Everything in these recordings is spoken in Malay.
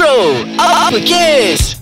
Bro, apa kes?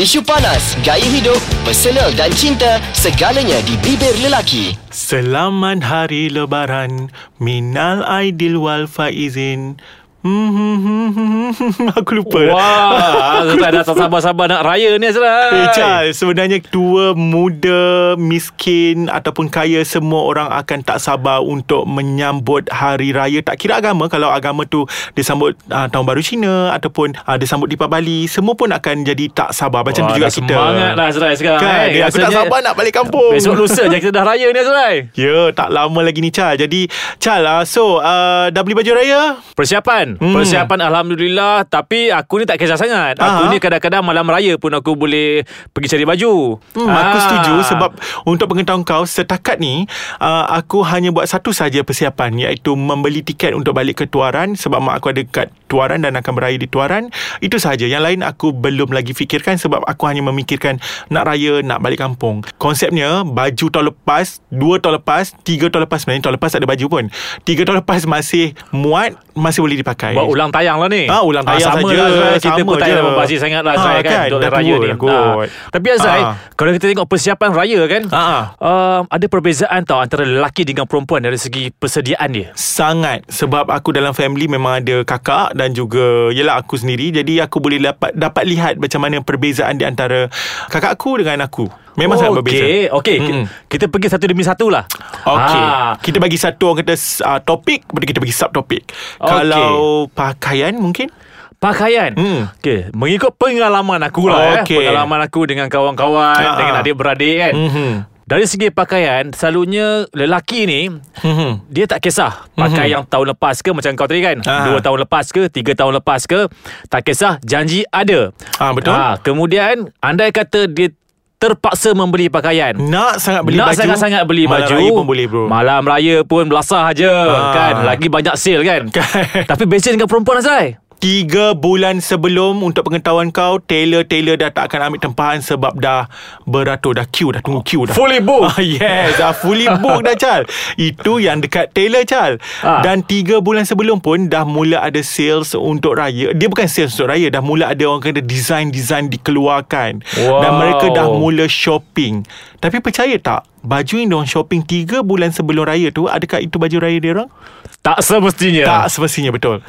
Isu panas, gaya hidup, personal dan cinta, segalanya di bibir lelaki. Selamat Hari Lebaran Minal Aidil wal Faizin Hmm, hmm, hmm, hmm, hmm. Aku lupa Wah, Azrai dah tak sabar-sabar nak raya ni Azrai. Eh Charles Sebenarnya tua, muda, miskin Ataupun kaya Semua orang akan tak sabar Untuk menyambut Hari Raya Tak kira agama Kalau agama tu Disambut uh, Tahun Baru Cina Ataupun uh, Disambut di Bali Semua pun akan jadi Tak sabar Macam Wah, tu juga kita Semangat lah Azrai sekarang. Kan eh. eh, Aku tak sabar nak balik kampung Besok lusa je kita dah raya ni Azrai. Ya tak lama lagi ni Chal Jadi Chal uh, So uh, Dah beli baju raya Persiapan Hmm. Persiapan Alhamdulillah Tapi aku ni tak kisah sangat Aku Aha. ni kadang-kadang malam raya pun Aku boleh Pergi cari baju Hmm, Aku Ah. setuju sebab untuk pengetahuan kau setakat ni uh, aku hanya buat satu saja persiapan iaitu membeli tiket untuk balik ke Tuaran sebab mak aku ada kat Tuaran dan akan beraya di Tuaran. Itu sahaja. Yang lain aku belum lagi fikirkan sebab aku hanya memikirkan nak raya, nak balik kampung. Konsepnya baju tahun lepas, dua tahun lepas, tiga tahun lepas sebenarnya tahun lepas tak ada baju pun. Tiga tahun lepas masih muat, masih boleh dipakai. Buat ulang tayang lah ni Ah, ulang tayang sama saja. lah. Kita Sama pun tak payah membazir sangat lah Ah, kan, kan? Untuk Dah raya ni. Ah. Tapi Azrai Ah. Kalau kita tengok persiapan raya kan Ah. uh, Ada perbezaan tau Antara lelaki dengan perempuan Dari segi persediaan dia Sangat Sebab aku dalam family Memang ada kakak Dan juga Yelah aku sendiri Jadi aku boleh dapat Dapat lihat Macam mana perbezaan Di antara Kakak aku dengan aku Memang sangat berbeza Okey, okey. Mm-mm. Kita pergi satu demi satu lah. Okey. Ah. Kita bagi satu orang kata uh, topik, kemudian kita bagi subtopik. Okey. Kalau pakaian mungkin? Pakaian Hmm. Okey Mengikut pengalaman aku lah Okey. eh. Pengalaman aku dengan kawan-kawan Ah. Dengan adik-beradik kan Mhm. Dari segi pakaian Selalunya Lelaki ni Mhm. Dia tak kisah Pakai yang tahun lepas ke Macam kau tadi kan Ah. Dua tahun lepas ke Tiga tahun lepas ke Tak kisah Janji ada Ah, betul. Ah, Kemudian Andai kata dia Terpaksa membeli pakaian Nak sangat beli nak baju. sangat-sangat beli Malam baju raya pun boleh bro. Malam raya pun belasah je Ah. Kan Lagi banyak sale kan Kan. Tapi beza dengan perempuan Azrai Tiga bulan sebelum Untuk pengetahuan kau Tailor-tailor dah tak akan ambil tempahan Sebab dah Beratur Dah queue Dah tunggu queue dah Fully booked. ah, Yes Dah fully booked dah Chal Itu yang dekat tailor Chal Ah. Dan tiga bulan sebelum pun Dah mula ada sales Untuk raya Dia bukan sales untuk raya Dah mula ada orang kata Design-design dikeluarkan Wow. Dan mereka dah mula shopping Tapi percaya tak Baju yang diorang shopping Tiga bulan sebelum raya tu Adakah itu baju raya dia orang? Tak semestinya Tak semestinya betul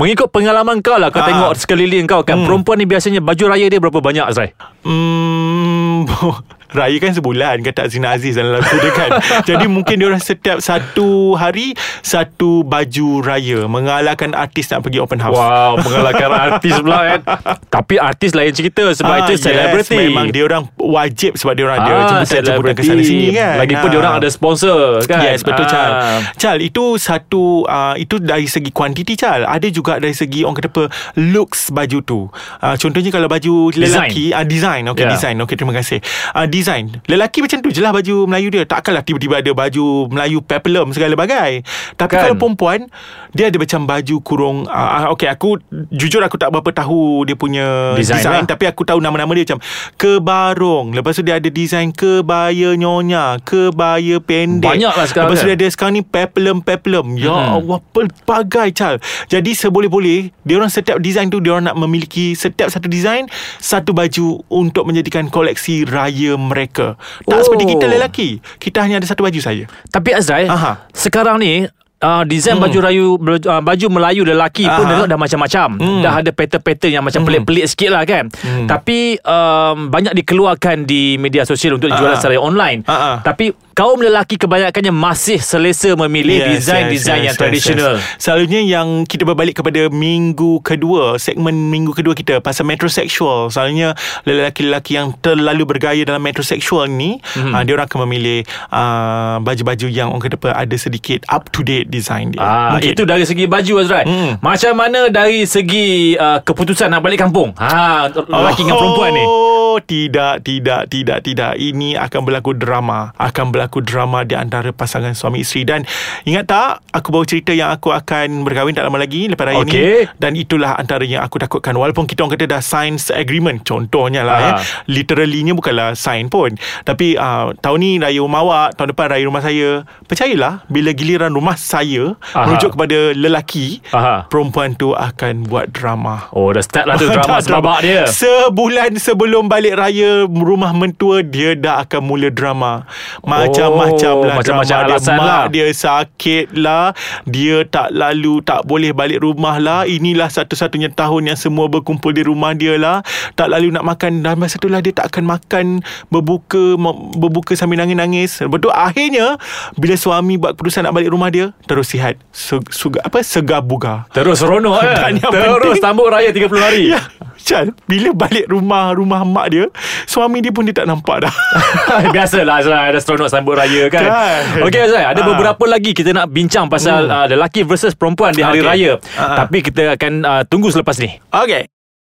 Mengikut pengalaman kau lah Kau Ah. tengok sekeliling kau kan? Perempuan ni biasanya Baju raya dia berapa banyak Azrai? Hmm, Raya kan sebulan Kata Azina Aziz dalam lagu dia kan. Jadi mungkin dia orang setiap satu hari Satu baju raya Mengalahkan artis nak pergi open house. Wow Mengalahkan artis pula kan. Tapi artis lain cerita Sebab Ah, itu celebrity. yes, Memang dia orang wajib Sebab dia orang ada Ah, jemputan-jemputan ke sana sini kan. Lagipun Ah. dia orang ada sponsor kan. Yes betul Ah. Chal. Chal itu satu uh, Itu dari segi kuantiti Chal. Ada juga dari segi Orang kata apa Looks baju tu. Uh, Contohnya kalau baju Design. lelaki uh, Design. Okay Yeah. design. Okay terima kasih. Uh, Design Lelaki macam tu je lah Baju Melayu dia Takkanlah tiba-tiba ada baju Melayu peplum Segala bagai Tapi Kan? kalau perempuan Dia ada macam baju kurung uh, Okay aku Jujur aku tak berapa tahu Dia punya Design Design, lah. Tapi aku tahu nama-nama dia macam Kebarong Lepas tu dia ada design Kebaya nyonya Kebaya pendek Banyak lah sekarang Lepas tu dia ada sekarang ni peplum-peplum. Ya Hmm. Allah, pelbagai cal. Jadi seboleh-boleh, dia orang setiap design tu dia orang nak memiliki setiap satu design satu baju untuk menjadikan koleksi raya mereka. Tak Oh. seperti kita lelaki. Kita hanya ada satu baju saja. Tapi Azrai Aha. Sekarang ni Uh, design Hmm. baju rayu uh, baju Melayu lelaki pun Aha. dah, dah macam-macam. Hmm. Dah ada pattern-pattern yang macam pelik-pelik sikit lah kan. Hmm. Tapi um, banyak dikeluarkan di media sosial untuk dijual secara online. Ah, ah. Tapi kaum lelaki kebanyakannya masih selesa memilih design-design yang tradisional. yes. Selalunya yang kita berbalik kepada minggu kedua, segmen minggu kedua kita pasal metrosexual. Selalunya lelaki-lelaki yang terlalu bergaya dalam metrosexual ni, mm-hmm. uh, dia orang akan memilih uh, baju-baju yang orang kata ada sedikit up to date design dia. Ah, Mungkin. itu dari segi baju Azrai. Hmm. Macam mana dari segi uh, keputusan nak balik kampung? Ha, lelaki dengan perempuan ni. Oh, tidak Tidak Tidak Tidak Ini akan berlaku drama Akan berlaku drama Di antara pasangan suami isteri Dan ingat tak Aku bawa cerita yang aku akan Berkahwin tak lama lagi Lepas raya Okey. ni Dan itulah antara yang aku takutkan Walaupun kita orang kata Dah sign agreement Contohnya lah Aha. eh. Literally-nya bukanlah sign pun Tapi uh, tahun ni raya rumah awak Tahun depan raya rumah saya Percayalah Bila giliran rumah saya Aha. Merujuk kepada lelaki Aha. Perempuan tu akan buat drama Oh dah start lah tu drama Dah sebabak dia Sebulan sebelum balik raya Rumah mentua Dia dah akan mula drama. Macam-macam Oh, lah macam-macam drama alasan dia. lah. Mak dia sakit lah. Dia tak lalu Tak boleh balik rumah lah. Inilah satu-satunya tahun Yang semua berkumpul di rumah dia lah. Tak lalu nak makan. Dan masa tu lah Dia tak akan makan. Berbuka Berbuka sambil nangis-nangis. Betul? Akhirnya Bila suami buat keputusan Nak balik rumah dia Terus sihat. Suga, Apa? Segar bugar Terus seronok kan Terus penting- tambut raya 30 hari. Ya Chal Bila balik rumah Rumah mak dia Suami dia pun dia tak nampak dah Biasalah Azrai Ada seronok sambut raya kan, Kan. Okey Azrai Ada Ah. beberapa lagi Kita nak bincang Pasal uh, lelaki versus perempuan Di hari Okey. raya Ah. Tapi kita akan uh, Tunggu selepas ni Okay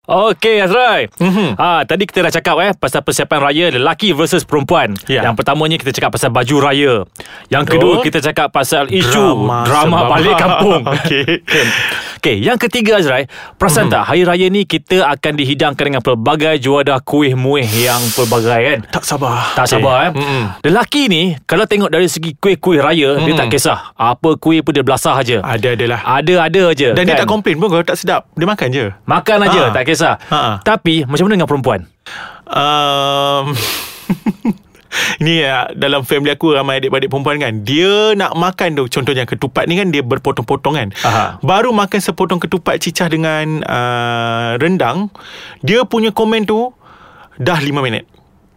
Okey Azrai Mhm. ha, Tadi kita dah cakap eh Pasal persiapan raya Lelaki versus perempuan Ya. Yang pertamanya kita cakap pasal baju raya Yang kedua kita cakap pasal isu Drama, sebab- balik kampung Okey. Okey, yang ketiga Azrai, perasan Mhm. tak hari raya ni kita akan dihidangkan dengan pelbagai juadah kuih muih yang pelbagai kan? Tak sabar Tak sabar eh. Mm-mm. Lelaki ni kalau tengok dari segi kuih-kuih raya dia tak kisah. Apa kuih pun dia belasah aja. Ada adalah Ada-ada aje. Dan kan? dia tak komplain pun Kalau tak sedap Dia makan je Makan aja Ha. tak kisah. Ha. Tapi macam mana dengan perempuan? um, Ini ya, dalam family aku ramai adik-adik perempuan kan Dia nak makan tu Contohnya ketupat ni kan Dia berpotong-potong kan Aha. Baru makan sepotong ketupat cicah dengan uh, rendang Dia punya komen tu Dah 5 minit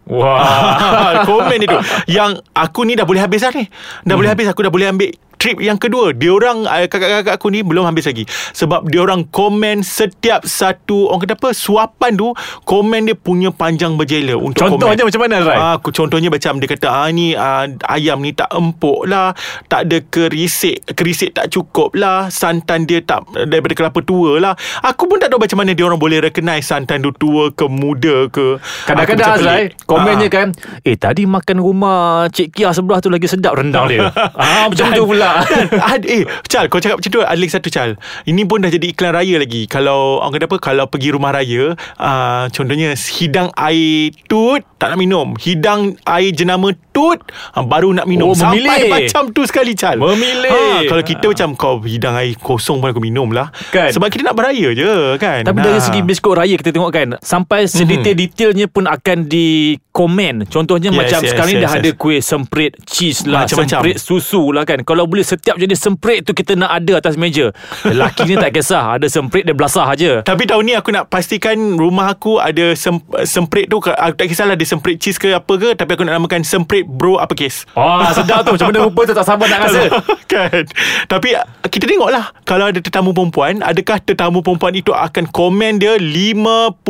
Wah. Komen dia tu Yang aku ni dah boleh habis dah ni Dah Hmm. boleh habis Aku dah boleh ambil trip yang kedua Dia orang uh, Kakak-kakak aku ni Belum habis lagi Sebab dia orang komen Setiap satu Orang kata apa Suapan tu Komen dia punya panjang berjela Untuk Contohnya komen. macam mana Azrai? Ah, aku contohnya macam dia kata ah ni ah, ayam ni tak empuk lah, tak ada kerisik, kerisik tak cukup lah, santan dia tak daripada kelapa tua lah. Aku pun tak tahu macam mana dia orang boleh recognize santan tu tua ke muda ke. Kadang-kadang Azrai. Komennya Ah. kan Eh tadi makan rumah Cik Kia sebelah tu Lagi sedap rendang dia ah, Macam tu pula Dan ada, Eh Chal kau cakap macam tu Ada lagi satu Chal. Ini pun dah jadi iklan raya lagi. Kalau Orang kata apa Kalau pergi rumah raya uh, Contohnya Hidang air tut Tak nak minum. Hidang air jenama tut uh, Baru nak minum Oh, Sampai memilih. macam tu sekali Chal Memilih. Kalau kita macam Kau hidang air kosong pun aku minum lah Kan? Sebab kita nak beraya je kan Tapi dari Ah. segi biskut raya kita tengok kan Sampai sedetail-detailnya pun akan di komen Contohnya Yes, macam yes, sekarang ni yes, dah yes. ada kuih semprit cheese lah Macam-macam. Semprit susu lah kan Kalau boleh setiap jenis semprit tu kita nak ada atas meja Lelaki ni tak kisah Ada semprit dia belasah aja. Tapi tahun ni aku nak pastikan rumah aku ada sem- semprit tu aku tak kisahlah ada semprit cheese ke apa ke tapi aku nak namakan semprit bro apa kes. Wah sedap tu. Macam mana rupa tu tak sabar nak rasa? Kan? Tapi kita tengoklah. Kalau ada tetamu perempuan Adakah tetamu perempuan itu Akan komen dia 58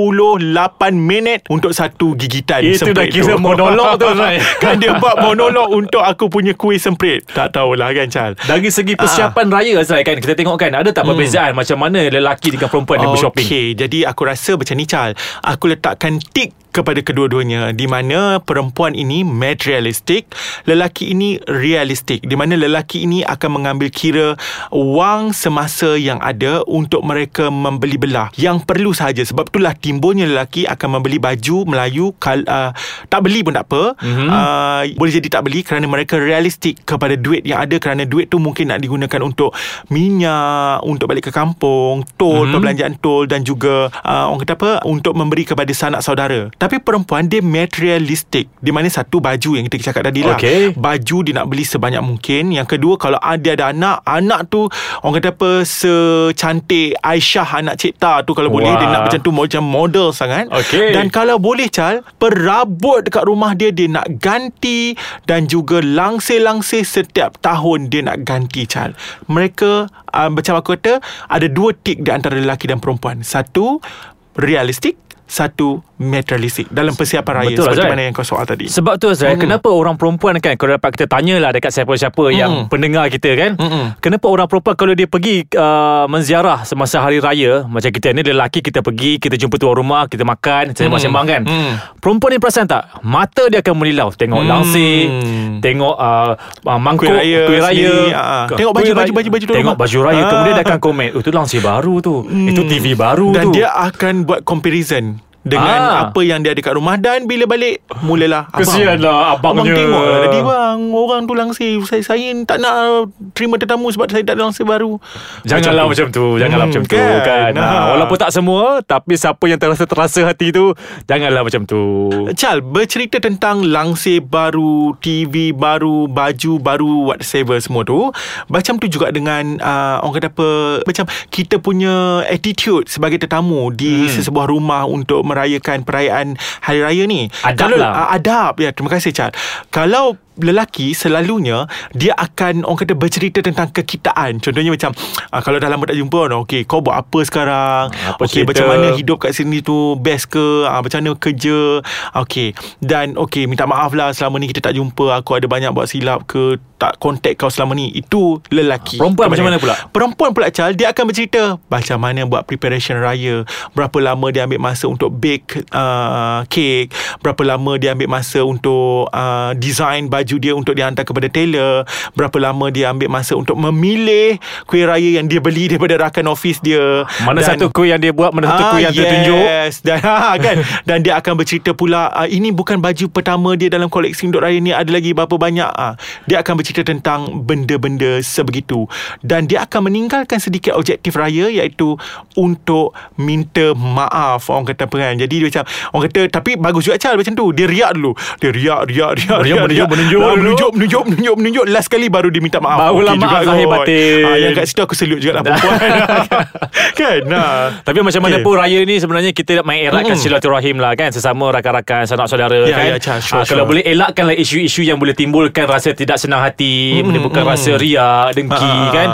minit Untuk satu gigitan Itu dah semprit kira tu. monolog tu. Kan dia buat monolog Untuk aku punya kuih semprit? Tak tahulah kan Chal? Dari segi persiapan raya Azrai kan? Kita tengok kan Ada tak perbezaan Macam mana lelaki dengan perempuan dia bershopping? Okey, jadi aku rasa macam ni Chal. Aku letakkan tik kepada kedua-duanya di mana perempuan ini materialistik, lelaki ini realistik. Di mana lelaki ini akan mengambil kira wang semasa yang ada untuk mereka membeli belah. Yang perlu sahaja sebab itulah timbulnya lelaki akan membeli baju Melayu kal, uh, tak beli pun tak apa. Mm-hmm. Uh, boleh jadi tak beli kerana mereka realistik kepada duit yang ada kerana duit tu mungkin nak digunakan untuk minyak, untuk balik ke kampung, tol, mm-hmm. perbelanjaan tol dan juga uh, orang kata apa untuk memberi kepada sanak saudara. Tapi perempuan dia materialistik. Di mana satu baju yang kita cakap tadi lah. Okey. Baju dia nak beli sebanyak mungkin. Yang kedua kalau dia ada anak, anak tu orang kata apa secantik Aisyah anak Cik Ta tu kalau boleh Wah. dia nak macam tu macam model sangat. Okey. Dan kalau boleh Chal, perabot dekat rumah dia dia nak ganti dan juga langsir-langsir setiap tahun dia nak ganti Chal. Mereka uh, macam aku kata ada dua tik di antara lelaki dan perempuan. Satu realistik, satu materialistic dalam persiapan raya Betul, seperti Azrai. mana yang kau soal tadi. Sebab tu Azrael, Mm-mm. kenapa orang perempuan kan kalau dapat kita tanyalah dekat siapa-siapa yang pendengar kita kan, Mm-mm. kenapa orang perempuan kalau dia pergi uh, menziarah semasa hari raya, macam kita ni lelaki kita pergi, kita jumpa tuan rumah, kita makan, sembang-sembang kan. Mm. Perempuan ni perasan tak? Mata dia akan melilau tengok Mm. langsir, tengok uh, uh, mangkuk Kuih raya kuih raya, sendiri, ah. Ke- Tengok baju- kuih baju- baju- baju tuan Tengok rumah. baju raya, Ah. kemudian dia akan komen, "Oh, itu langsir baru tu. Itu TV baru Dan tu." dia akan buat comparison dengan Ah. apa yang dia ada kat rumah dan bila balik mulalah abang. Kesianlah abangnya. Abang tengok lah tadi bang orang tu langsir saya, saya tak nak terima tetamu sebab saya tak ada langsir baru. Janganlah macam tu Janganlah Hmm, macam tu kan? kan, Ha. ha. Walaupun tak semua Tapi siapa yang terasa terasa hati tu Janganlah macam tu Chal bercerita tentang langsir baru, TV baru, baju baru, whatever semua tu. Macam tu juga dengan uh, orang kata apa, macam kita punya attitude sebagai tetamu di hmm. sesebuah rumah untuk merayakan perayaan hari raya ni. Adab Kalau lah. uh, adab. Ya, terima kasih Chal. Kalau lelaki selalunya dia akan orang kata bercerita tentang kekitaan. Contohnya macam uh, kalau dah lama tak jumpa no, okey kau buat apa sekarang? Apa okey macam mana hidup kat sini tu? Best ke? Uh, macam mana kerja? Okey dan okey minta maaf lah selama ni kita tak jumpa. Aku ada banyak buat silap ke? Tak contact kau selama ni? Itu lelaki. Perempuan macam mana pula? perempuan pula Chal dia akan bercerita macam mana buat preparation raya? Berapa lama dia ambil masa untuk bake uh, cake berapa lama dia ambil masa untuk uh, design baju dia untuk dihantar kepada tailor berapa lama dia ambil masa untuk memilih kuih raya yang dia beli daripada rakan office dia. Mana Dan- satu kuih yang dia buat Mana satu kuih yang yes. tertunjuk dan ha, kan? Dan dia akan bercerita pula uh, ini bukan baju pertama dia dalam koleksi untuk raya ni ada lagi berapa banyak. Uh, dia akan bercerita tentang benda-benda sebegitu. Dan dia akan meninggalkan sedikit objektif raya iaitu untuk minta maaf orang kata apa kan jadi dia macam orang kata tapi bagus juga Chal macam tu dia riak dulu dia riak riak riak Menunjuk, riak, menunjuk, riak. menunjuk menunjuk menunjuk menunjuk menunjuk last kali baru dia minta maaf Barulah Okey maaf juga zahir batin. Ah, yang kat situ aku salute juga lah perempuan kan nah. Tapi macam mana Okey. pun raya ni sebenarnya kita nak mengeratkan Mm. silaturahim lah kan sesama rakan-rakan sanak saudara Ya, kan. ya, Chal, sure, Kalau sure. boleh elakkanlah isu-isu yang boleh timbulkan rasa tidak senang hati, Mm, menimbulkan mm. rasa riak, dengki Ah, kan.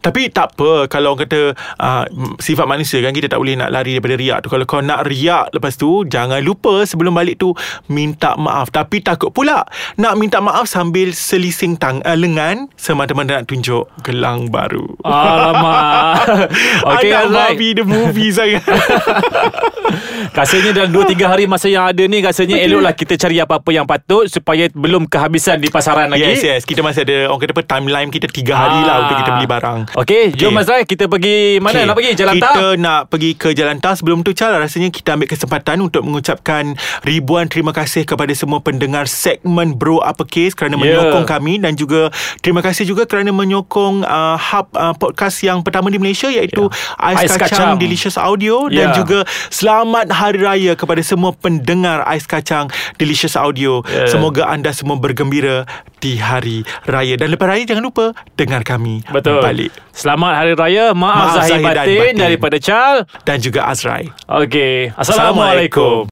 Tapi tak apa Kalau orang kata uh, Sifat manusia kan Kita tak boleh nak lari daripada riak tu Kalau kau nak riak Lepas tu Jangan lupa Sebelum balik tu Minta maaf Tapi takut pula Nak minta maaf Sambil selising tang uh, lengan Semata-mata nak tunjuk Gelang baru Alamak. Okey Anak Azrai. Barbie the movie sangat Rasanya dalam 2-3 hari masa yang ada ni Rasanya okay. eloklah kita cari apa-apa yang patut Supaya belum kehabisan di pasaran lagi Yes yes Kita masih ada Orang kata apa Timeline kita 3 hari lah Untuk kita beli barang Okey, jom Okey. Azrai kita pergi mana Okey, nak pergi? Jalan kita Tak? nak pergi ke Jalan Tak Sebelum tu Chal Rasanya kita ambil kesempatan Untuk mengucapkan Ribuan terima kasih Kepada semua pendengar Segmen Bro Uppercase Kerana Ya. menyokong kami Dan juga Terima kasih juga Kerana menyokong uh, Hub uh, podcast Yang pertama di Malaysia Iaitu Ais, Ais Kacang, Kacang. Delicious Audio Dan Ya. juga Selamat Hari Raya Kepada semua pendengar Ais Kacang Delicious Audio Ya. Semoga anda semua bergembira Di Hari Raya Dan lepas raya Jangan lupa Dengar kami Betul. Balik Selamat Hari Raya. Maaf, Maaf Zahir zahir dan batin, batin. daripada Chal. Dan juga Azrai Okey. Assalamualaikum.